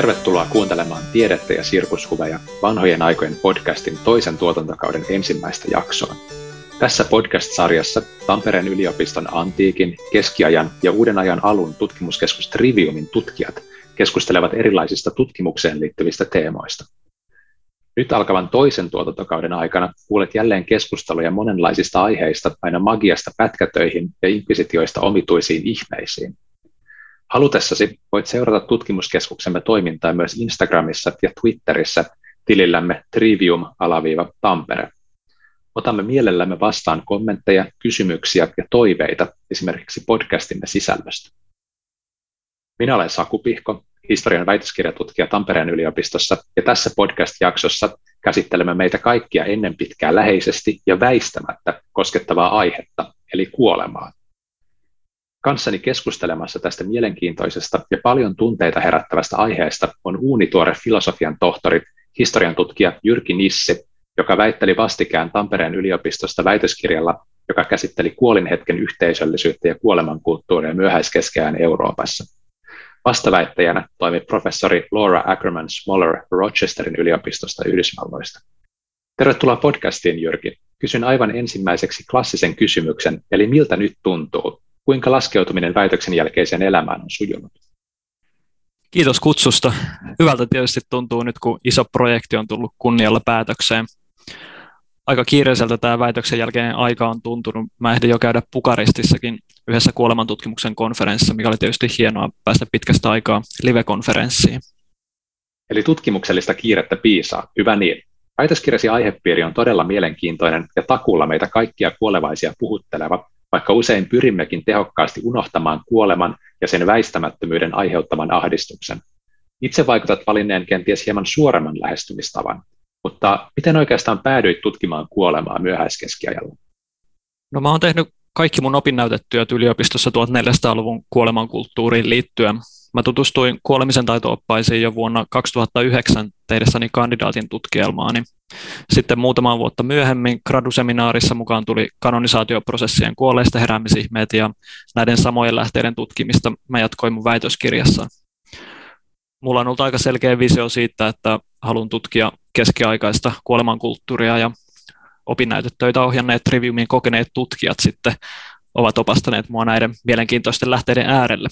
Tervetuloa kuuntelemaan Tiedettä ja sirkushuveja vanhojen aikojen podcastin toisen tuotantokauden ensimmäistä jaksoa. Tässä podcast-sarjassa Tampereen yliopiston antiikin, keskiajan ja uuden ajan alun tutkimuskeskus Triviumin tutkijat keskustelevat erilaisista tutkimukseen liittyvistä teemoista. Nyt alkavan toisen tuotantokauden aikana kuulet jälleen keskusteluja monenlaisista aiheista aina magiasta pätkätöihin ja inkvisitioista omituisiin ihmeisiin. Halutessasi voit seurata tutkimuskeskuksemme toimintaa myös Instagramissa ja Twitterissä tilillämme trivium-tampere. Otamme mielellämme vastaan kommentteja, kysymyksiä ja toiveita esimerkiksi podcastimme sisällöstä. Minä olen Saku Pihko, historian väitöskirjatutkija Tampereen yliopistossa, ja tässä podcast-jaksossa käsittelemme meitä kaikkia ennen pitkää läheisesti ja väistämättä koskettavaa aihetta, eli kuolemaa. Kanssani keskustelemassa tästä mielenkiintoisesta ja paljon tunteita herättävästä aiheesta on uunituore filosofian tohtori, historian tutkija Jyrki Nissi, joka väitteli vastikään Tampereen yliopistosta väitöskirjalla, joka käsitteli kuolinhetken yhteisöllisyyttä ja kuolemankulttuuria myöhäiskeskeään Euroopassa. Vastaväittäjänä toimi professori Laura Ackerman Smoller Rochesterin yliopistosta Yhdysvalloista. Tervetuloa podcastiin, Jyrki. Kysyn aivan ensimmäiseksi klassisen kysymyksen, eli miltä nyt tuntuu? Kuinka laskeutuminen väitöksen jälkeiseen elämään on sujunut? Kiitos kutsusta. Hyvältä tietysti tuntuu nyt, kun iso projekti on tullut kunnialla päätökseen aika kiireiseltä tämä väitöksen jälkeinen aika on tuntunut. Mä ehdin jo käydä Pukaristissakin yhdessä kuolemantutkimuksen konferenssissa, mikä oli tietysti hienoa päästä pitkästä aikaa live-konferenssiin. Eli tutkimuksellista kiirettä piisaa. Hyvä niin. Väitöskirjasi aihepiiri on todella mielenkiintoinen ja takulla meitä kaikkia kuolevaisia puhutteleva, vaikka usein pyrimmekin tehokkaasti unohtamaan kuoleman ja sen väistämättömyyden aiheuttaman ahdistuksen. Itse vaikutat valinneen kenties hieman suoremman lähestymistavan, mutta miten oikeastaan päädyit tutkimaan kuolemaa myöhäiskeskiajalla? No mä oon tehnyt kaikki mun opinnäytetyöt yliopistossa 1400-luvun kuolemankulttuuriin liittyen. Mä tutustuin kuolemisen taito-oppaisiin jo vuonna 2009 tehdessäni kandidaatin tutkielmaani. Sitten muutama vuotta myöhemmin graduseminaarissa mukaan tuli kanonisaatioprosessien kuolleista heräämisihmeet ja näiden samojen lähteiden tutkimista mä jatkoin mun väitöskirjassa. Mulla on ollut aika selkeä visio siitä, että haluan tutkia keskiaikaista kuolemankulttuuria ja opinnäytetöitä ohjanneet Triviumin kokeneet tutkijat sitten ovat opastaneet mua näiden mielenkiintoisten lähteiden äärelle.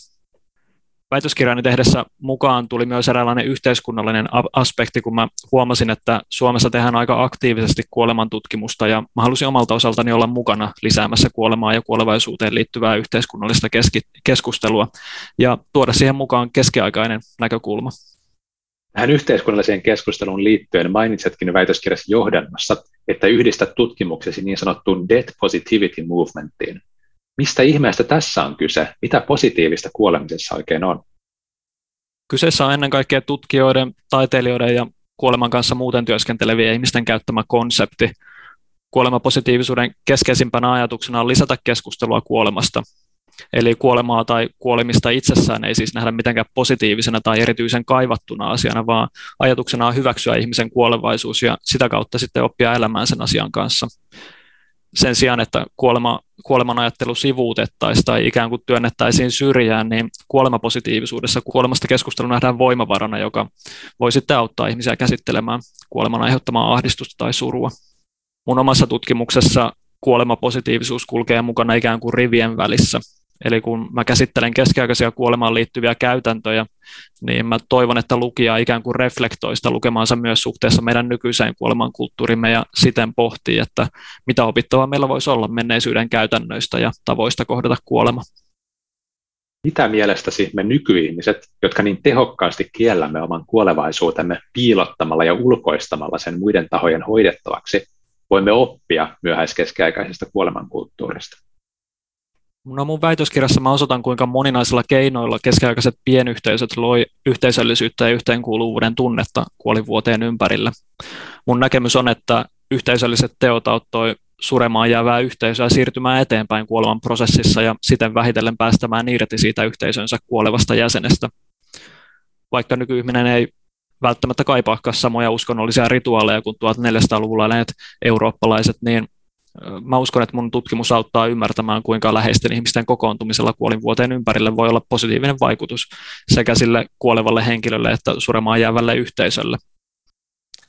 Väitöskirjani tehdessä mukaan tuli myös eräänlainen yhteiskunnallinen aspekti, kun mä huomasin, että Suomessa tehdään aika aktiivisesti kuolemantutkimusta ja mä halusin omalta osaltani olla mukana lisäämässä kuolemaa ja kuolevaisuuteen liittyvää yhteiskunnallista keskustelua ja tuoda siihen mukaan keskiaikainen näkökulma. Tähän yhteiskunnalliseen keskusteluun liittyen mainitsetkin väitöskirjassa johdannossa, että yhdistät tutkimuksesi niin sanottuun Death Positivity Movementiin. Mistä ihmeestä tässä on kyse? Mitä positiivista kuolemisessa oikein on? Kyseessä on ennen kaikkea tutkijoiden, taiteilijoiden ja kuoleman kanssa muuten työskentelevien ihmisten käyttämä konsepti. Kuolemapositiivisuuden keskeisimpänä ajatuksena on lisätä keskustelua kuolemasta Eli kuolemaa tai kuolemista itsessään ei siis nähdä mitenkään positiivisena tai erityisen kaivattuna asiana, vaan ajatuksena on hyväksyä ihmisen kuolevaisuus ja sitä kautta sitten oppia elämään sen asian kanssa. Sen sijaan, että kuolema, kuoleman ajattelu sivuutettaisiin tai ikään kuin työnnettäisiin syrjään, niin kuolemapositiivisuudessa kuolemasta keskustelu nähdään voimavarana, joka voi sitten auttaa ihmisiä käsittelemään kuoleman aiheuttamaa ahdistusta tai surua. Mun omassa tutkimuksessa kuolemapositiivisuus kulkee mukana ikään kuin rivien välissä, Eli kun mä käsittelen keskiaikaisia kuolemaan liittyviä käytäntöjä, niin mä toivon, että lukija ikään kuin reflektoi sitä lukemaansa myös suhteessa meidän nykyiseen kuolemankulttuurimme ja siten pohtii, että mitä opittavaa meillä voisi olla menneisyyden käytännöistä ja tavoista kohdata kuolema. Mitä mielestäsi me nykyihmiset, jotka niin tehokkaasti kiellämme oman kuolevaisuutemme piilottamalla ja ulkoistamalla sen muiden tahojen hoidettavaksi, voimme oppia myöhäiskeskiaikaisesta kuolemankulttuurista? No mun väitöskirjassa mä osoitan, kuinka moninaisilla keinoilla keskiaikaiset pienyhteisöt loi yhteisöllisyyttä ja yhteenkuuluvuuden tunnetta kuolivuoteen ympärillä. Mun näkemys on, että yhteisölliset teot auttoi suremaan jäävää yhteisöä siirtymään eteenpäin kuoleman prosessissa ja siten vähitellen päästämään irti siitä yhteisönsä kuolevasta jäsenestä. Vaikka nykyihminen ei välttämättä kaipaakaan samoja uskonnollisia rituaaleja kuin 1400-luvulla eläneet eurooppalaiset, niin Mä uskon, että mun tutkimus auttaa ymmärtämään, kuinka läheisten ihmisten kokoontumisella kuolinvuoteen ympärille voi olla positiivinen vaikutus sekä sille kuolevalle henkilölle että suremaan jäävälle yhteisölle.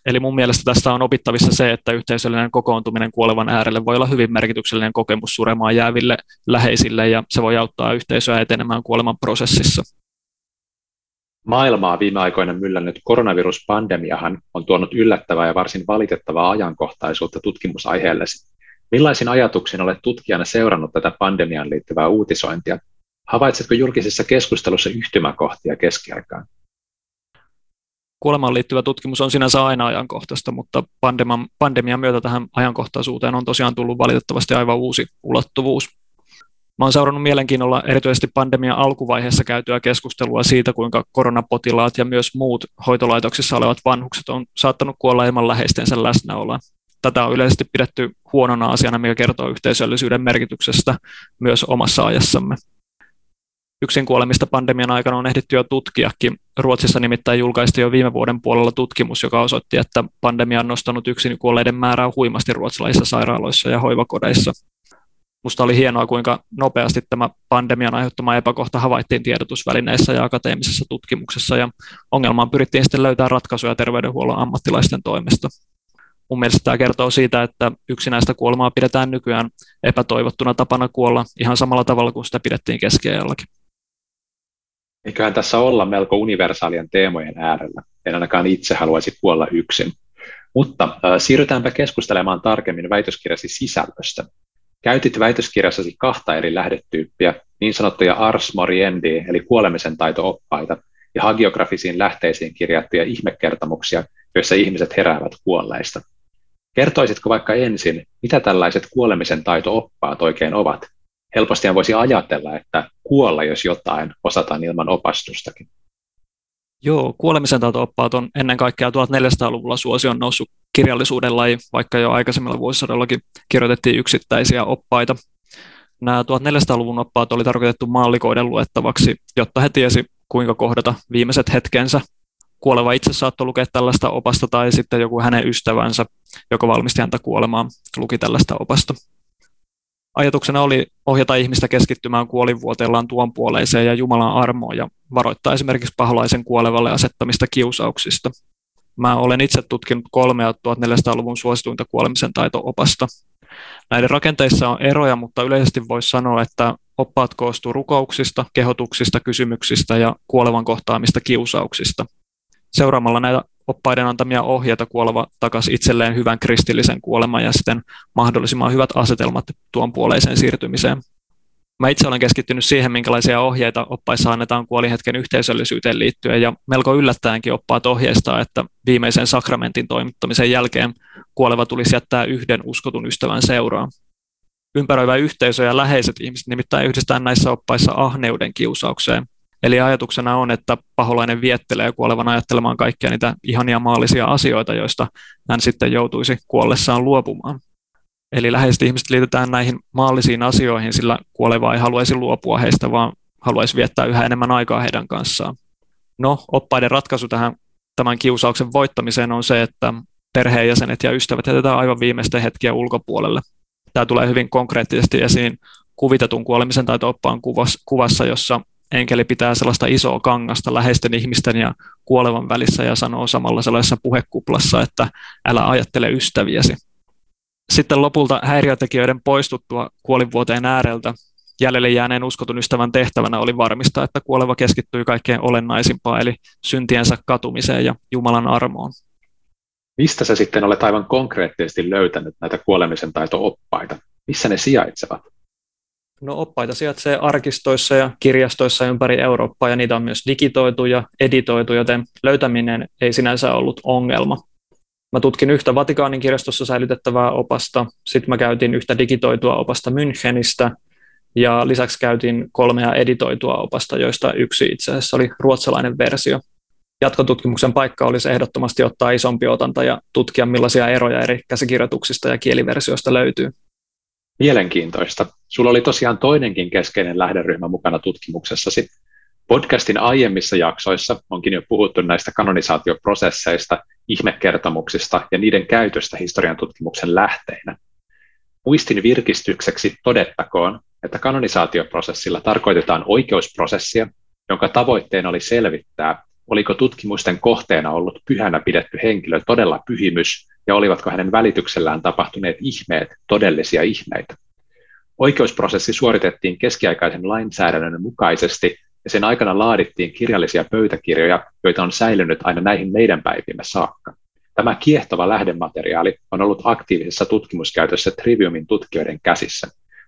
Eli mun mielestä tästä on opittavissa se, että yhteisöllinen kokoontuminen kuolevan äärelle voi olla hyvin merkityksellinen kokemus suremaan jääville läheisille ja se voi auttaa yhteisöä etenemään kuoleman prosessissa. Maailmaa viime aikoina myllännyt koronaviruspandemiahan on tuonut yllättävää ja varsin valitettavaa ajankohtaisuutta tutkimusaiheellesi. Millaisin ajatuksin olet tutkijana seurannut tätä pandemiaan liittyvää uutisointia? Havaitsetko julkisessa keskustelussa yhtymäkohtia keskiaikaan? Kuolemaan liittyvä tutkimus on sinänsä aina ajankohtaista, mutta pandemian, pandemian myötä tähän ajankohtaisuuteen on tosiaan tullut valitettavasti aivan uusi ulottuvuus. Mä olen seurannut mielenkiinnolla erityisesti pandemian alkuvaiheessa käytyä keskustelua siitä, kuinka koronapotilaat ja myös muut hoitolaitoksissa olevat vanhukset on saattanut kuolla ilman läheistensä läsnäoloa. Tätä on yleisesti pidetty huonona asiana, mikä kertoo yhteisöllisyyden merkityksestä myös omassa ajassamme. Yksin kuolemista pandemian aikana on ehditty jo tutkiakin. Ruotsissa nimittäin julkaistiin jo viime vuoden puolella tutkimus, joka osoitti, että pandemia on nostanut yksin kuolleiden määrää huimasti ruotsalaisissa sairaaloissa ja hoivakodeissa. Musta oli hienoa, kuinka nopeasti tämä pandemian aiheuttama epäkohta havaittiin tiedotusvälineissä ja akateemisessa tutkimuksessa, ja ongelmaan pyrittiin sitten löytämään ratkaisuja terveydenhuollon ammattilaisten toimesta. Mun mielestä tämä kertoo siitä, että yksinäistä kuolemaa pidetään nykyään epätoivottuna tapana kuolla ihan samalla tavalla kuin sitä pidettiin keskiajallakin. Eiköhän tässä olla melko universaalien teemojen äärellä. En ainakaan itse haluaisi kuolla yksin. Mutta äh, siirrytäänpä keskustelemaan tarkemmin väitöskirjasi sisällöstä. Käytit väitöskirjassasi kahta eri lähdetyyppiä, niin sanottuja ars moriendi, eli kuolemisen taito-oppaita, ja hagiografisiin lähteisiin kirjattuja ihmekertomuksia, joissa ihmiset heräävät kuolleista. Kertoisitko vaikka ensin, mitä tällaiset kuolemisen taito-oppaat oikein ovat? Helposti voisi ajatella, että kuolla, jos jotain, osataan ilman opastustakin. Joo, kuolemisen taito-oppaat on ennen kaikkea 1400-luvulla suosion noussut kirjallisuuden laji, vaikka jo aikaisemmilla vuosisadallakin kirjoitettiin yksittäisiä oppaita. Nämä 1400-luvun oppaat oli tarkoitettu maallikoiden luettavaksi, jotta he tiesi, kuinka kohdata viimeiset hetkensä. Kuoleva itse saattoi lukea tällaista opasta tai sitten joku hänen ystävänsä, joka valmisti häntä kuolemaan, luki tällaista opasta. Ajatuksena oli ohjata ihmistä keskittymään kuolinvuoteellaan tuon puoleiseen ja Jumalan armoon ja varoittaa esimerkiksi paholaisen kuolevalle asettamista kiusauksista. Mä olen itse tutkinut kolmea 1400-luvun suosituinta kuolemisen taito-opasta. Näiden rakenteissa on eroja, mutta yleisesti voisi sanoa, että oppaat koostuu rukouksista, kehotuksista, kysymyksistä ja kuolevan kohtaamista kiusauksista. Seuraamalla näitä oppaiden antamia ohjeita kuoleva takaisin itselleen hyvän kristillisen kuoleman ja sitten mahdollisimman hyvät asetelmat tuon puoleiseen siirtymiseen. Mä itse olen keskittynyt siihen, minkälaisia ohjeita oppaissa annetaan kuolihetken yhteisöllisyyteen liittyen, ja melko yllättäenkin oppaat ohjeistaa, että viimeisen sakramentin toimittamisen jälkeen kuoleva tulisi jättää yhden uskotun ystävän seuraan. Ympäröivä yhteisö ja läheiset ihmiset nimittäin yhdistetään näissä oppaissa ahneuden kiusaukseen. Eli ajatuksena on, että paholainen viettelee kuolevan ajattelemaan kaikkia niitä ihania maallisia asioita, joista hän sitten joutuisi kuollessaan luopumaan. Eli läheisesti ihmiset liitetään näihin maallisiin asioihin, sillä kuoleva ei haluaisi luopua heistä, vaan haluaisi viettää yhä enemmän aikaa heidän kanssaan. No, oppaiden ratkaisu tähän tämän kiusauksen voittamiseen on se, että perheenjäsenet ja ystävät jätetään aivan viimeisten hetkiä ulkopuolelle. Tämä tulee hyvin konkreettisesti esiin kuvitetun kuolemisen tai oppaan kuvassa, jossa enkeli pitää sellaista isoa kangasta läheisten ihmisten ja kuolevan välissä ja sanoo samalla sellaisessa puhekuplassa, että älä ajattele ystäviäsi. Sitten lopulta häiriötekijöiden poistuttua kuolinvuoteen ääreltä jäljelle jääneen uskotun ystävän tehtävänä oli varmistaa, että kuoleva keskittyi kaikkein olennaisimpaan, eli syntiensä katumiseen ja Jumalan armoon. Mistä sä sitten olet aivan konkreettisesti löytänyt näitä kuolemisen taito-oppaita? Missä ne sijaitsevat? No oppaita sijaitsee arkistoissa ja kirjastoissa ympäri Eurooppaa ja niitä on myös digitoitu ja editoitu, joten löytäminen ei sinänsä ollut ongelma. Mä tutkin yhtä Vatikaanin kirjastossa säilytettävää opasta, sitten mä käytin yhtä digitoitua opasta Münchenistä ja lisäksi käytin kolmea editoitua opasta, joista yksi itse asiassa oli ruotsalainen versio. Jatkotutkimuksen paikka olisi ehdottomasti ottaa isompi otanta ja tutkia millaisia eroja eri käsikirjoituksista ja kieliversioista löytyy. Mielenkiintoista. Sulla oli tosiaan toinenkin keskeinen lähderyhmä mukana tutkimuksessasi. Podcastin aiemmissa jaksoissa onkin jo puhuttu näistä kanonisaatioprosesseista, ihmekertomuksista ja niiden käytöstä historian tutkimuksen lähteinä. Muistin virkistykseksi todettakoon, että kanonisaatioprosessilla tarkoitetaan oikeusprosessia, jonka tavoitteena oli selvittää, oliko tutkimusten kohteena ollut pyhänä pidetty henkilö todella pyhimys ja olivatko hänen välityksellään tapahtuneet ihmeet todellisia ihmeitä. Oikeusprosessi suoritettiin keskiaikaisen lainsäädännön mukaisesti ja sen aikana laadittiin kirjallisia pöytäkirjoja, joita on säilynyt aina näihin meidän päivimme saakka. Tämä kiehtova lähdemateriaali on ollut aktiivisessa tutkimuskäytössä Triviumin tutkijoiden käsissä,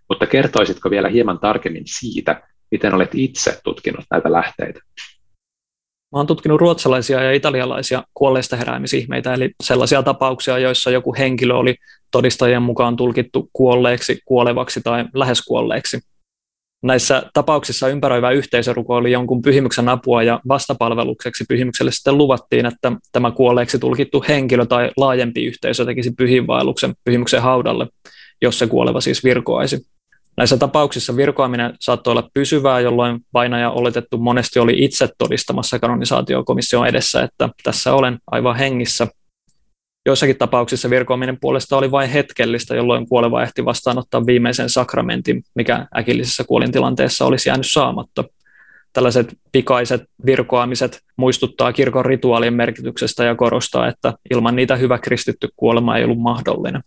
mutta kertoisitko vielä hieman tarkemmin siitä, miten olet itse tutkinut näitä lähteitä? Mä oon tutkinut ruotsalaisia ja italialaisia kuolleista heräämisihmeitä, eli sellaisia tapauksia, joissa joku henkilö oli todistajien mukaan tulkittu kuolleeksi, kuolevaksi tai lähes kuolleeksi. Näissä tapauksissa ympäröivä yhteisö rukoili jonkun pyhimyksen apua ja vastapalvelukseksi pyhimykselle sitten luvattiin, että tämä kuolleeksi tulkittu henkilö tai laajempi yhteisö tekisi pyhinvaelluksen pyhimyksen haudalle, jos se kuoleva siis virkoaisi. Näissä tapauksissa virkoaminen saattoi olla pysyvää, jolloin vainaja oletettu monesti oli itse todistamassa kanonisaatiokomission edessä, että tässä olen aivan hengissä. Joissakin tapauksissa virkoaminen puolesta oli vain hetkellistä, jolloin kuoleva ehti vastaanottaa viimeisen sakramentin, mikä äkillisessä kuolintilanteessa olisi jäänyt saamatta. Tällaiset pikaiset virkoamiset muistuttaa kirkon rituaalien merkityksestä ja korostaa, että ilman niitä hyvä kristitty kuolema ei ollut mahdollinen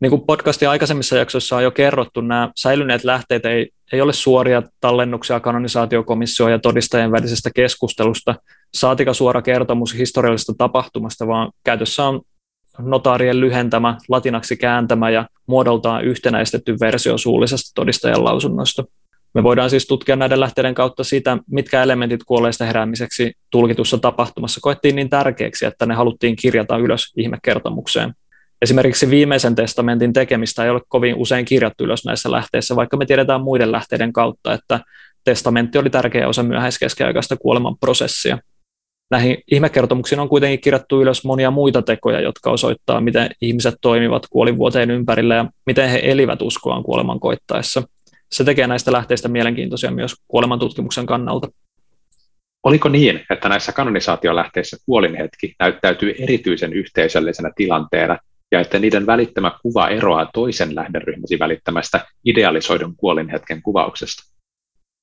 niin kuin podcastin aikaisemmissa jaksoissa on jo kerrottu, nämä säilyneet lähteet ei, ei ole suoria tallennuksia kanonisaatiokomission ja todistajien välisestä keskustelusta, saatika suora kertomus historiallisesta tapahtumasta, vaan käytössä on notaarien lyhentämä, latinaksi kääntämä ja muodoltaan yhtenäistetty versio suullisesta todistajan lausunnosta. Me voidaan siis tutkia näiden lähteiden kautta sitä, mitkä elementit kuolleista heräämiseksi tulkitussa tapahtumassa koettiin niin tärkeäksi, että ne haluttiin kirjata ylös ihmekertomukseen. Esimerkiksi viimeisen testamentin tekemistä ei ole kovin usein kirjattu ylös näissä lähteissä, vaikka me tiedetään muiden lähteiden kautta, että testamentti oli tärkeä osa myöhäiskeskiaikaista kuolemanprosessia. Näihin ihmekertomuksiin on kuitenkin kirjattu ylös monia muita tekoja, jotka osoittaa, miten ihmiset toimivat kuolivuoteen ympärillä ja miten he elivät uskoaan kuoleman koittaessa. Se tekee näistä lähteistä mielenkiintoisia myös kuolemantutkimuksen kannalta. Oliko niin, että näissä kanonisaatiolähteissä kuolinhetki näyttäytyy erityisen yhteisöllisenä tilanteena, ja että niiden välittämä kuva eroaa toisen lähderyhmäsi välittämästä idealisoidun kuolinhetken kuvauksesta.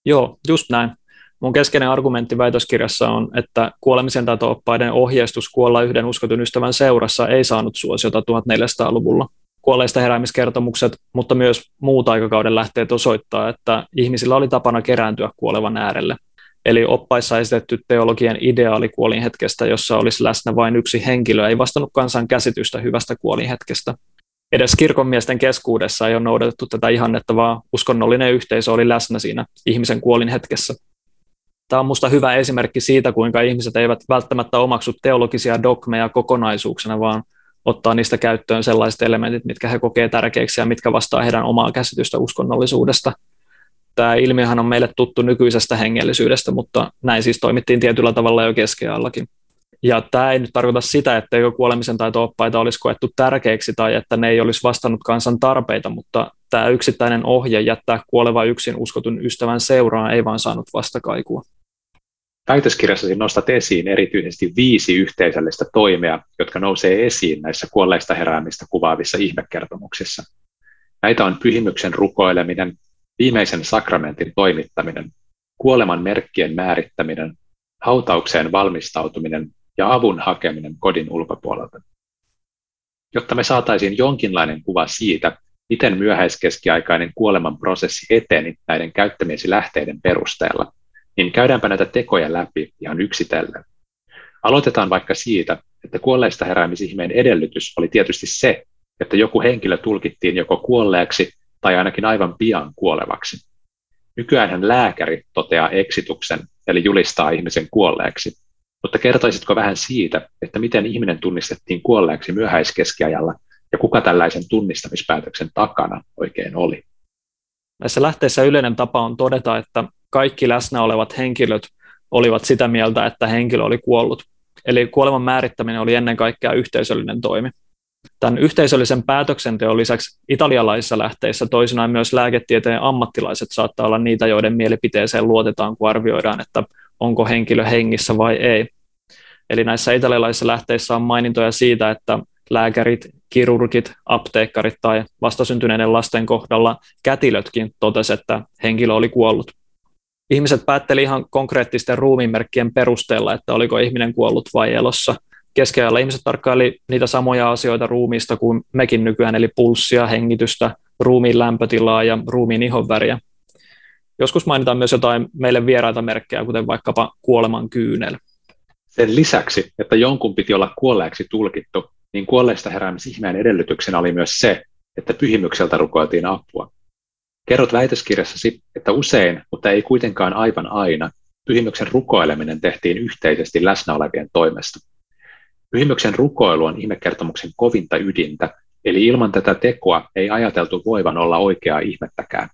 Joo, just näin. Mun keskeinen argumentti väitöskirjassa on, että kuolemisen taito-oppaiden ohjeistus kuolla yhden uskotun ystävän seurassa ei saanut suosiota 1400-luvulla. Kuolleista heräämiskertomukset, mutta myös muut aikakauden lähteet osoittaa, että ihmisillä oli tapana kerääntyä kuolevan äärelle. Eli oppaissa esitetty teologian ideaali kuolinhetkestä, jossa olisi läsnä vain yksi henkilö, ei vastannut kansan käsitystä hyvästä kuolinhetkestä. Edes kirkonmiesten keskuudessa ei ole noudatettu tätä ihannetta, vaan uskonnollinen yhteisö oli läsnä siinä ihmisen kuolinhetkessä. Tämä on minusta hyvä esimerkki siitä, kuinka ihmiset eivät välttämättä omaksu teologisia dogmeja kokonaisuuksena, vaan ottaa niistä käyttöön sellaiset elementit, mitkä he kokee tärkeiksi ja mitkä vastaa heidän omaa käsitystä uskonnollisuudesta – tämä ilmiöhän on meille tuttu nykyisestä hengellisyydestä, mutta näin siis toimittiin tietyllä tavalla jo keskiajallakin. Ja tämä ei nyt tarkoita sitä, että joku kuolemisen tai oppaita olisi koettu tärkeiksi tai että ne ei olisi vastannut kansan tarpeita, mutta tämä yksittäinen ohje jättää kuoleva yksin uskotun ystävän seuraan ei vaan saanut vastakaikua. Väitöskirjassasi nostat esiin erityisesti viisi yhteisöllistä toimea, jotka nousee esiin näissä kuolleista heräämistä kuvaavissa ihmekertomuksissa. Näitä on pyhimyksen rukoileminen, viimeisen sakramentin toimittaminen, kuoleman merkkien määrittäminen, hautaukseen valmistautuminen ja avun hakeminen kodin ulkopuolelta. Jotta me saataisiin jonkinlainen kuva siitä, miten myöhäiskeskiaikainen kuoleman prosessi eteni näiden käyttämiesi lähteiden perusteella, niin käydäänpä näitä tekoja läpi ihan yksitellen. Aloitetaan vaikka siitä, että kuolleista heräämisihmeen edellytys oli tietysti se, että joku henkilö tulkittiin joko kuolleeksi tai ainakin aivan pian kuolevaksi. Nykyään lääkäri toteaa eksituksen, eli julistaa ihmisen kuolleeksi. Mutta kertoisitko vähän siitä, että miten ihminen tunnistettiin kuolleeksi myöhäiskeskiajalla ja kuka tällaisen tunnistamispäätöksen takana oikein oli? Näissä lähteissä yleinen tapa on todeta, että kaikki läsnä olevat henkilöt olivat sitä mieltä, että henkilö oli kuollut. Eli kuoleman määrittäminen oli ennen kaikkea yhteisöllinen toimi. Tämän yhteisöllisen päätöksenteon lisäksi italialaisissa lähteissä toisinaan myös lääketieteen ammattilaiset saattaa olla niitä, joiden mielipiteeseen luotetaan, kun arvioidaan, että onko henkilö hengissä vai ei. Eli näissä italialaisissa lähteissä on mainintoja siitä, että lääkärit, kirurgit, apteekkarit tai vastasyntyneiden lasten kohdalla kätilötkin totesi, että henkilö oli kuollut. Ihmiset päätteli ihan konkreettisten ruumiinmerkkien perusteella, että oliko ihminen kuollut vai elossa. Keskellä ihmiset tarkkaili niitä samoja asioita ruumiista kuin mekin nykyään, eli pulssia, hengitystä, ruumiin lämpötilaa ja ruumiin ihonväriä. Joskus mainitaan myös jotain meille vieraita merkkejä, kuten vaikkapa kuoleman kyynel. Sen lisäksi, että jonkun piti olla kuolleeksi tulkittu, niin kuolleista heräämisihmeen edellytyksenä oli myös se, että pyhimykseltä rukoiltiin apua. Kerrot väitöskirjassasi, että usein, mutta ei kuitenkaan aivan aina, pyhimyksen rukoileminen tehtiin yhteisesti läsnä olevien toimesta. Pyhimyksen rukoilu on ihmekertomuksen kovinta ydintä, eli ilman tätä tekoa ei ajateltu voivan olla oikeaa ihmettäkään.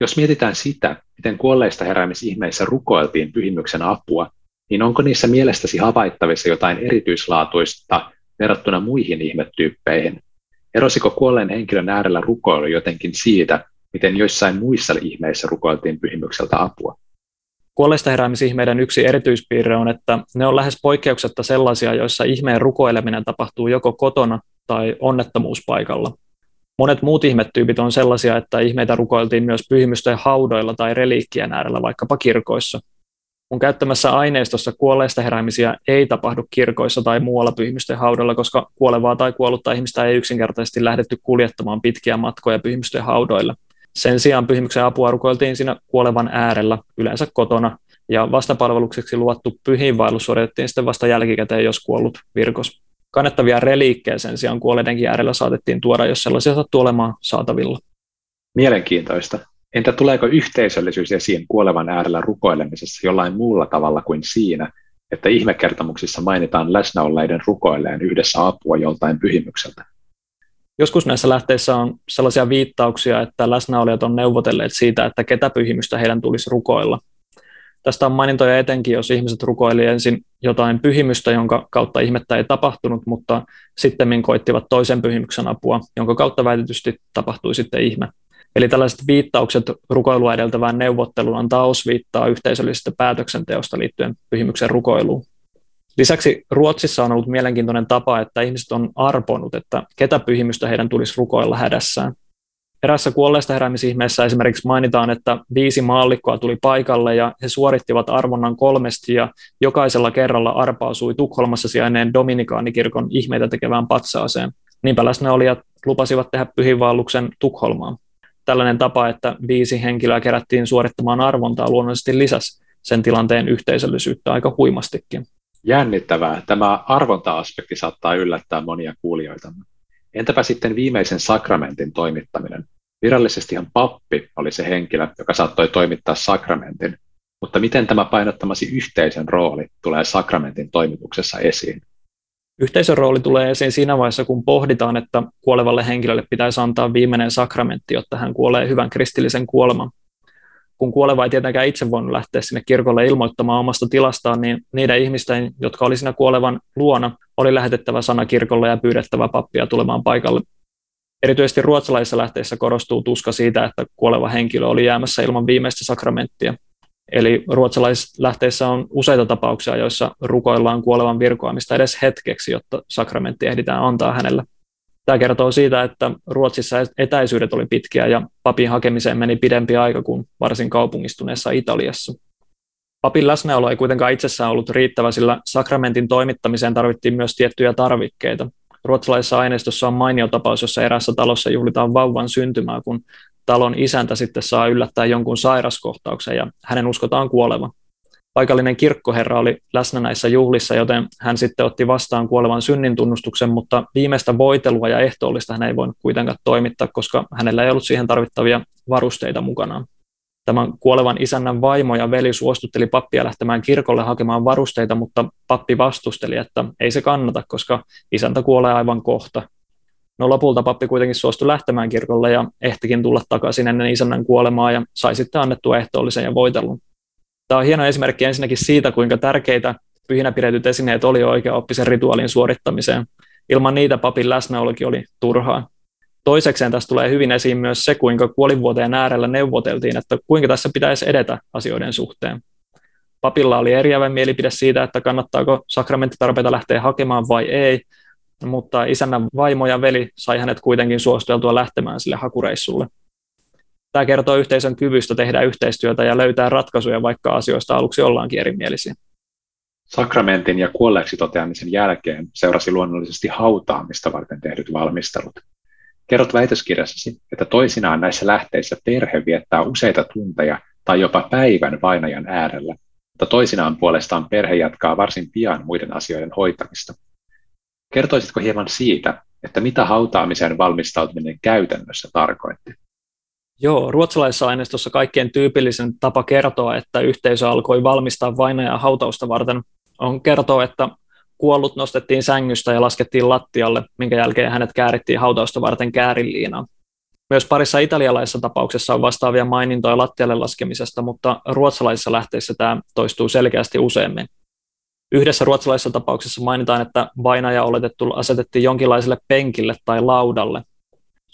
Jos mietitään sitä, miten kuolleista heräämisihmeissä rukoiltiin pyhimyksen apua, niin onko niissä mielestäsi havaittavissa jotain erityislaatuista verrattuna muihin ihmetyyppeihin? Erosiko kuolleen henkilön äärellä rukoilu jotenkin siitä, miten joissain muissa ihmeissä rukoiltiin pyhimykseltä apua? Kuolleista heräämisihmeiden yksi erityispiirre on, että ne on lähes poikkeuksetta sellaisia, joissa ihmeen rukoileminen tapahtuu joko kotona tai onnettomuuspaikalla. Monet muut ihmetyypit on sellaisia, että ihmeitä rukoiltiin myös pyhimysten haudoilla tai reliikkien äärellä, vaikkapa kirkoissa. Mun käyttämässä aineistossa kuolleista heräämisiä ei tapahdu kirkoissa tai muualla pyhimysten haudoilla, koska kuolevaa tai kuollutta ihmistä ei yksinkertaisesti lähdetty kuljettamaan pitkiä matkoja pyhimysten haudoille. Sen sijaan pyhimyksen apua rukoiltiin siinä kuolevan äärellä, yleensä kotona, ja vastapalvelukseksi luvattu pyhiinvaellus suoritettiin sitten vasta jälkikäteen, jos kuollut virkos. Kannettavia reliikkejä sen sijaan kuolleidenkin äärellä saatettiin tuoda, jos sellaisia sattuu olemaan saatavilla. Mielenkiintoista. Entä tuleeko yhteisöllisyys esiin kuolevan äärellä rukoilemisessa jollain muulla tavalla kuin siinä, että ihmekertomuksissa mainitaan läsnäolleiden rukoilleen yhdessä apua joltain pyhimykseltä? Joskus näissä lähteissä on sellaisia viittauksia, että läsnäolijat on neuvotelleet siitä, että ketä pyhimystä heidän tulisi rukoilla. Tästä on mainintoja etenkin, jos ihmiset rukoili ensin jotain pyhimystä, jonka kautta ihmettä ei tapahtunut, mutta sitten koittivat toisen pyhimyksen apua, jonka kautta väitetysti tapahtui sitten ihme. Eli tällaiset viittaukset rukoilua edeltävään neuvotteluun antaa osviittaa yhteisöllisestä päätöksenteosta liittyen pyhimyksen rukoiluun. Lisäksi Ruotsissa on ollut mielenkiintoinen tapa, että ihmiset on arponut, että ketä pyhimystä heidän tulisi rukoilla hädässään. Erässä kuolleesta heräämisihmeessä esimerkiksi mainitaan, että viisi maallikkoa tuli paikalle ja he suorittivat arvonnan kolmesti ja jokaisella kerralla arpa asui Tukholmassa sijainneen Dominikaanikirkon ihmeitä tekevään patsaaseen. Niinpä läsnäolijat lupasivat tehdä pyhinvaelluksen Tukholmaan. Tällainen tapa, että viisi henkilöä kerättiin suorittamaan arvontaa luonnollisesti lisäsi sen tilanteen yhteisöllisyyttä aika huimastikin. Jännittävää. Tämä arvonta-aspekti saattaa yllättää monia kuulijoita. Entäpä sitten viimeisen sakramentin toimittaminen? Virallisestihan pappi oli se henkilö, joka saattoi toimittaa sakramentin, mutta miten tämä painottamasi yhteisön rooli tulee sakramentin toimituksessa esiin? Yhteisön rooli tulee esiin siinä vaiheessa, kun pohditaan, että kuolevalle henkilölle pitäisi antaa viimeinen sakramentti, jotta hän kuolee hyvän kristillisen kuoleman kun kuoleva ei tietenkään itse voinut lähteä sinne kirkolle ilmoittamaan omasta tilastaan, niin niiden ihmisten, jotka oli siinä kuolevan luona, oli lähetettävä sana kirkolle ja pyydettävä pappia tulemaan paikalle. Erityisesti ruotsalaisissa lähteissä korostuu tuska siitä, että kuoleva henkilö oli jäämässä ilman viimeistä sakramenttia. Eli ruotsalaisissa lähteissä on useita tapauksia, joissa rukoillaan kuolevan virkoamista edes hetkeksi, jotta sakramentti ehditään antaa hänelle. Tämä kertoo siitä, että Ruotsissa etäisyydet oli pitkiä ja papin hakemiseen meni pidempi aika kuin varsin kaupungistuneessa Italiassa. Papin läsnäolo ei kuitenkaan itsessään ollut riittävä, sillä sakramentin toimittamiseen tarvittiin myös tiettyjä tarvikkeita. Ruotsalaisessa aineistossa on mainio tapaus, jossa erässä talossa juhlitaan vauvan syntymää, kun talon isäntä sitten saa yllättää jonkun sairaskohtauksen ja hänen uskotaan kuoleva paikallinen kirkkoherra oli läsnä näissä juhlissa, joten hän sitten otti vastaan kuolevan synnin tunnustuksen, mutta viimeistä voitelua ja ehtoollista hän ei voinut kuitenkaan toimittaa, koska hänellä ei ollut siihen tarvittavia varusteita mukanaan. Tämän kuolevan isännän vaimo ja veli suostutteli pappia lähtemään kirkolle hakemaan varusteita, mutta pappi vastusteli, että ei se kannata, koska isäntä kuolee aivan kohta. No lopulta pappi kuitenkin suostui lähtemään kirkolle ja ehtikin tulla takaisin ennen isännän kuolemaa ja sai sitten annettua ehtoollisen ja voitelun. Tämä on hieno esimerkki ensinnäkin siitä, kuinka tärkeitä pyhinä pidetyt esineet oli oikea-oppisen rituaalin suorittamiseen. Ilman niitä papin läsnäolokin oli turhaa. Toisekseen tässä tulee hyvin esiin myös se, kuinka kuolinvuoteen äärellä neuvoteltiin, että kuinka tässä pitäisi edetä asioiden suhteen. Papilla oli eriävä mielipide siitä, että kannattaako sakramenttitarpeita lähteä hakemaan vai ei, mutta isännän vaimo ja veli sai hänet kuitenkin suosteltua lähtemään sille hakureissulle. Tämä kertoo yhteisön kyvystä tehdä yhteistyötä ja löytää ratkaisuja, vaikka asioista aluksi ollaankin erimielisiä. Sakramentin ja kuolleeksi toteamisen jälkeen seurasi luonnollisesti hautaamista varten tehdyt valmistelut. Kerrot väitöskirjassasi, että toisinaan näissä lähteissä perhe viettää useita tunteja tai jopa päivän vainajan äärellä, mutta toisinaan puolestaan perhe jatkaa varsin pian muiden asioiden hoitamista. Kertoisitko hieman siitä, että mitä hautaamiseen valmistautuminen käytännössä tarkoitti? Joo, ruotsalaisessa aineistossa kaikkien tyypillisen tapa kertoa, että yhteisö alkoi valmistaa vainajaa hautausta varten, on kertoa, että kuollut nostettiin sängystä ja laskettiin lattialle, minkä jälkeen hänet käärittiin hautausta varten käärinliinaan. Myös parissa italialaisessa tapauksessa on vastaavia mainintoja lattialle laskemisesta, mutta ruotsalaisissa lähteissä tämä toistuu selkeästi useammin. Yhdessä ruotsalaisessa tapauksessa mainitaan, että vainaja oletettu asetettiin jonkinlaiselle penkille tai laudalle.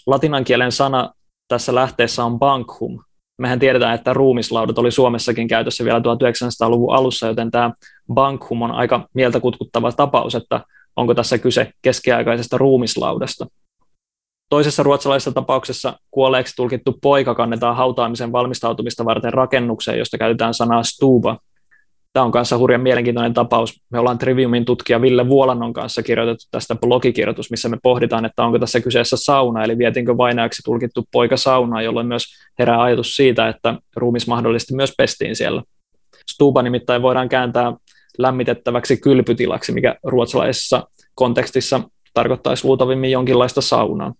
Latinan kielen sana tässä lähteessä on bankhum. Mehän tiedetään, että ruumislaudat oli Suomessakin käytössä vielä 1900-luvun alussa, joten tämä bankhum on aika mieltä kutkuttava tapaus, että onko tässä kyse keskiaikaisesta ruumislaudasta. Toisessa ruotsalaisessa tapauksessa kuolleeksi tulkittu poika kannetaan hautaamisen valmistautumista varten rakennukseen, josta käytetään sanaa stuba. Tämä on kanssa hurjan mielenkiintoinen tapaus. Me ollaan Triviumin tutkija Ville Vuolannon kanssa kirjoitettu tästä blogikirjoitus, missä me pohditaan, että onko tässä kyseessä sauna, eli vietinkö vainajaksi tulkittu poika saunaa, jolloin myös herää ajatus siitä, että ruumis mahdollisesti myös pestiin siellä. Stuba nimittäin voidaan kääntää lämmitettäväksi kylpytilaksi, mikä ruotsalaisessa kontekstissa tarkoittaisi luultavimmin jonkinlaista saunaa.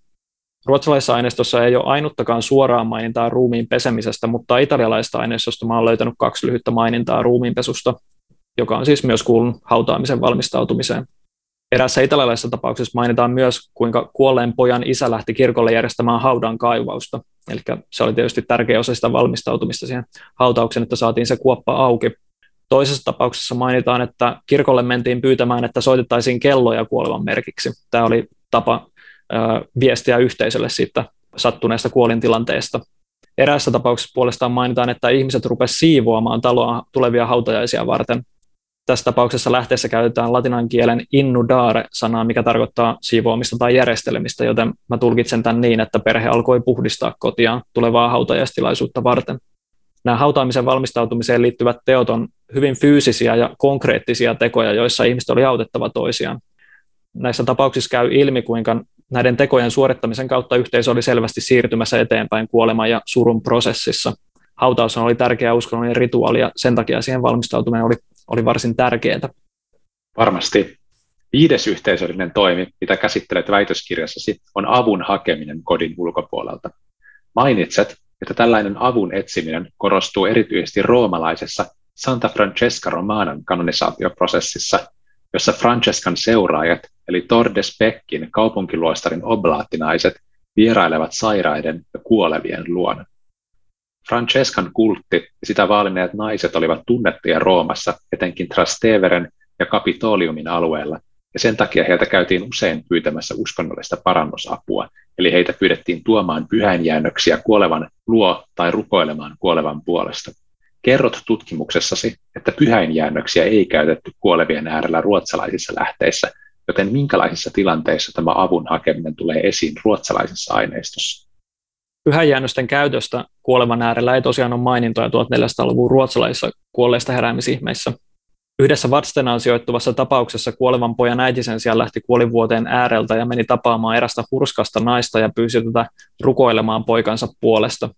Ruotsalaisessa aineistossa ei ole ainuttakaan suoraa mainintaa ruumiin pesemisestä, mutta italialaisesta aineistosta olen löytänyt kaksi lyhyttä mainintaa ruumiinpesusta, joka on siis myös kuulunut hautaamisen valmistautumiseen. Erässä italialaisessa tapauksessa mainitaan myös, kuinka kuolleen pojan isä lähti kirkolle järjestämään haudan kaivausta. Eli se oli tietysti tärkeä osa sitä valmistautumista siihen hautaukseen, että saatiin se kuoppa auki. Toisessa tapauksessa mainitaan, että kirkolle mentiin pyytämään, että soitettaisiin kelloja kuolevan merkiksi. Tämä oli tapa viestiä yhteisölle siitä sattuneesta kuolintilanteesta. Eräässä tapauksessa puolestaan mainitaan, että ihmiset rupesivat siivoamaan taloa tulevia hautajaisia varten. Tässä tapauksessa lähteessä käytetään latinan kielen innudare-sanaa, mikä tarkoittaa siivoamista tai järjestelemistä, joten mä tulkitsen tämän niin, että perhe alkoi puhdistaa kotiaan tulevaa hautajaistilaisuutta varten. Nämä hautaamisen valmistautumiseen liittyvät teot on hyvin fyysisiä ja konkreettisia tekoja, joissa ihmiset oli autettava toisiaan. Näissä tapauksissa käy ilmi, kuinka näiden tekojen suorittamisen kautta yhteisö oli selvästi siirtymässä eteenpäin kuoleman ja surun prosessissa. Hautaus oli tärkeä uskonnollinen rituaali ja sen takia siihen valmistautuminen oli, oli varsin tärkeää. Varmasti. Viides yhteisöllinen toimi, mitä käsittelet väitöskirjassasi, on avun hakeminen kodin ulkopuolelta. Mainitset, että tällainen avun etsiminen korostuu erityisesti roomalaisessa Santa Francesca Romanan kanonisaatioprosessissa, jossa Francescan seuraajat, eli Tordes Beckin kaupunkiluostarin oblaattinaiset, vierailevat sairaiden ja kuolevien luona. Francescan kultti ja sitä vaalineet naiset olivat tunnettuja Roomassa, etenkin Trasteveren ja Kapitoliumin alueella, ja sen takia heiltä käytiin usein pyytämässä uskonnollista parannusapua, eli heitä pyydettiin tuomaan pyhäinjäännöksiä kuolevan luo tai rukoilemaan kuolevan puolesta. Kerrot tutkimuksessasi, että pyhäinjäännöksiä ei käytetty kuolevien äärellä ruotsalaisissa lähteissä, joten minkälaisissa tilanteissa tämä avun hakeminen tulee esiin ruotsalaisessa aineistossa? Pyhäinjäännösten käytöstä kuolevan äärellä ei tosiaan ole mainintoja 1400-luvun ruotsalaisissa kuolleista heräämisihmeissä. Yhdessä Vatstenaan sijoittuvassa tapauksessa kuolevan pojan äiti sen sijaan lähti kuolivuoteen ääreltä ja meni tapaamaan erästä hurskasta naista ja pyysi tätä rukoilemaan poikansa puolesta.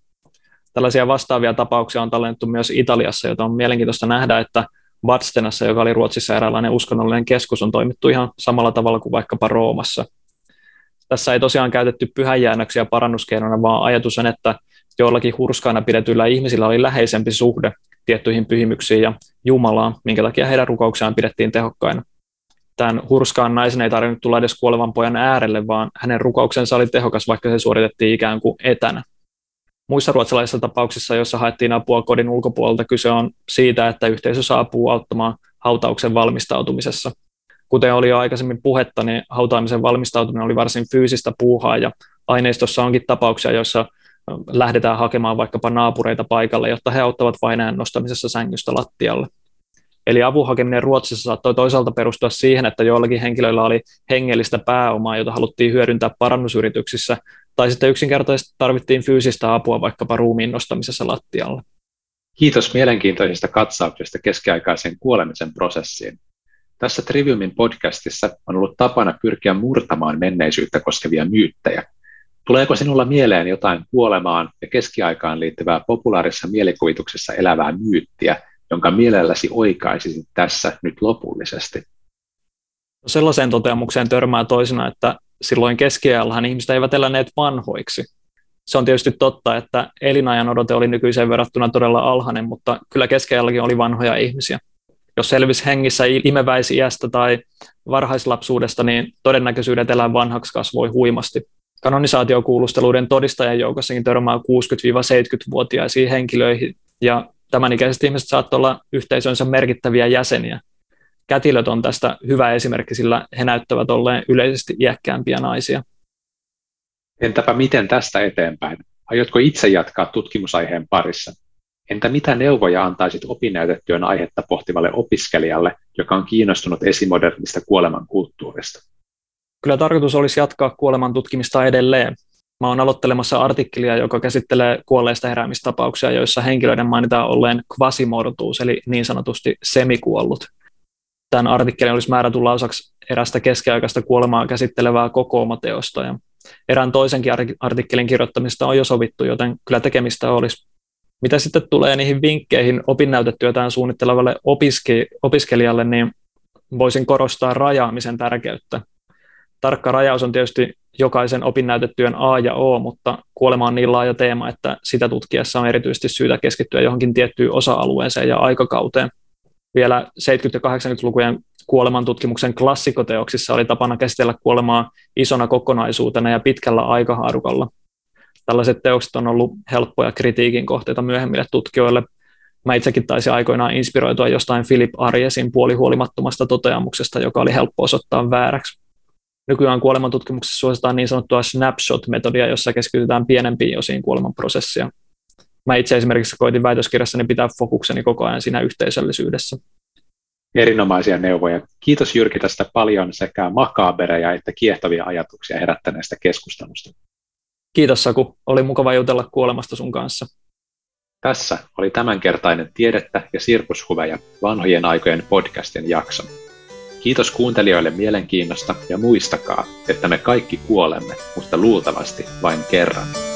Tällaisia vastaavia tapauksia on tallennettu myös Italiassa, jota on mielenkiintoista nähdä, että Vadstenassa, joka oli Ruotsissa eräänlainen uskonnollinen keskus, on toimittu ihan samalla tavalla kuin vaikkapa Roomassa. Tässä ei tosiaan käytetty pyhäjäännöksiä parannuskeinona, vaan ajatus on, että joillakin hurskaana pidetyillä ihmisillä oli läheisempi suhde tiettyihin pyhimyksiin ja Jumalaan, minkä takia heidän rukouksiaan pidettiin tehokkaina. Tämän hurskaan naisen ei tarvinnut tulla edes kuolevan pojan äärelle, vaan hänen rukouksensa oli tehokas, vaikka se suoritettiin ikään kuin etänä. Muissa ruotsalaisissa tapauksissa, joissa haettiin apua kodin ulkopuolelta, kyse on siitä, että yhteisö saapuu auttamaan hautauksen valmistautumisessa. Kuten oli jo aikaisemmin puhetta, niin hautaamisen valmistautuminen oli varsin fyysistä puuhaa ja aineistossa onkin tapauksia, joissa lähdetään hakemaan vaikkapa naapureita paikalle, jotta he auttavat vaineen nostamisessa sängystä lattialle. Eli avun hakeminen Ruotsissa saattoi toisaalta perustua siihen, että joillakin henkilöillä oli hengellistä pääomaa, jota haluttiin hyödyntää parannusyrityksissä, tai sitten yksinkertaisesti tarvittiin fyysistä apua vaikkapa ruumiin nostamisessa lattialle. Kiitos mielenkiintoisesta katsauksesta keskiaikaisen kuolemisen prosessiin. Tässä Triviumin podcastissa on ollut tapana pyrkiä murtamaan menneisyyttä koskevia myyttejä. Tuleeko sinulla mieleen jotain kuolemaan ja keskiaikaan liittyvää populaarissa mielikuvituksessa elävää myyttiä, jonka mielelläsi oikaisisit tässä nyt lopullisesti? Sellaiseen toteamukseen törmää toisena, että silloin keskiajallahan ihmiset eivät eläneet vanhoiksi. Se on tietysti totta, että elinajan odote oli nykyiseen verrattuna todella alhainen, mutta kyllä keskiajallakin oli vanhoja ihmisiä. Jos selvisi hengissä imeväisiästä tai varhaislapsuudesta, niin todennäköisyydet elää vanhaksi kasvoi huimasti. Kanonisaatiokuulusteluiden todistajien joukossakin törmää 60-70-vuotiaisiin henkilöihin, ja tämän ikäiset ihmiset saattavat olla yhteisönsä merkittäviä jäseniä. Kätilöt on tästä hyvä esimerkki, sillä he näyttävät olleen yleisesti iäkkäämpiä naisia. Entäpä miten tästä eteenpäin? Aiotko itse jatkaa tutkimusaiheen parissa? Entä mitä neuvoja antaisit opinnäytetyön aihetta pohtivalle opiskelijalle, joka on kiinnostunut esimodernista kuoleman kulttuurista? Kyllä tarkoitus olisi jatkaa kuoleman tutkimista edelleen. Mä olen aloittelemassa artikkelia, joka käsittelee kuolleista heräämistapauksia, joissa henkilöiden mainitaan olleen kvasimortuus, eli niin sanotusti semikuollut. Tämän artikkelin olisi määrä tulla osaksi erästä keskiaikaista kuolemaa käsittelevää kokoomateosta. Ja erään toisenkin artikkelin kirjoittamista on jo sovittu, joten kyllä tekemistä olisi. Mitä sitten tulee niihin vinkkeihin opinnäytetyötään suunnittelevalle opiske- opiskelijalle, niin voisin korostaa rajaamisen tärkeyttä. Tarkka rajaus on tietysti jokaisen opinnäytetyön A ja O, mutta kuolema on niin laaja teema, että sitä tutkiessa on erityisesti syytä keskittyä johonkin tiettyyn osa-alueeseen ja aikakauteen. Vielä 70- ja 80-lukujen kuolemantutkimuksen klassikoteoksissa oli tapana käsitellä kuolemaa isona kokonaisuutena ja pitkällä aikahaarukalla. Tällaiset teokset on ollut helppoja kritiikin kohteita myöhemmille tutkijoille. Mä itsekin taisin aikoinaan inspiroitua jostain Philip Ariesin puolihuolimattomasta toteamuksesta, joka oli helppo osoittaa vääräksi. Nykyään kuolemantutkimuksessa suositaan niin sanottua snapshot-metodia, jossa keskitytään pienempiin osiin kuolemanprosessia. Mä itse esimerkiksi koitin väitöskirjassani pitää fokukseni koko ajan siinä yhteisöllisyydessä. Erinomaisia neuvoja. Kiitos Jyrki tästä paljon sekä makaabereja että kiehtovia ajatuksia herättäneestä keskustelusta. Kiitos Saku, oli mukava jutella kuolemasta sun kanssa. Tässä oli tämänkertainen Tiedettä ja sirkushuveja vanhojen aikojen podcastin jakso. Kiitos kuuntelijoille mielenkiinnosta ja muistakaa, että me kaikki kuolemme, mutta luultavasti vain kerran.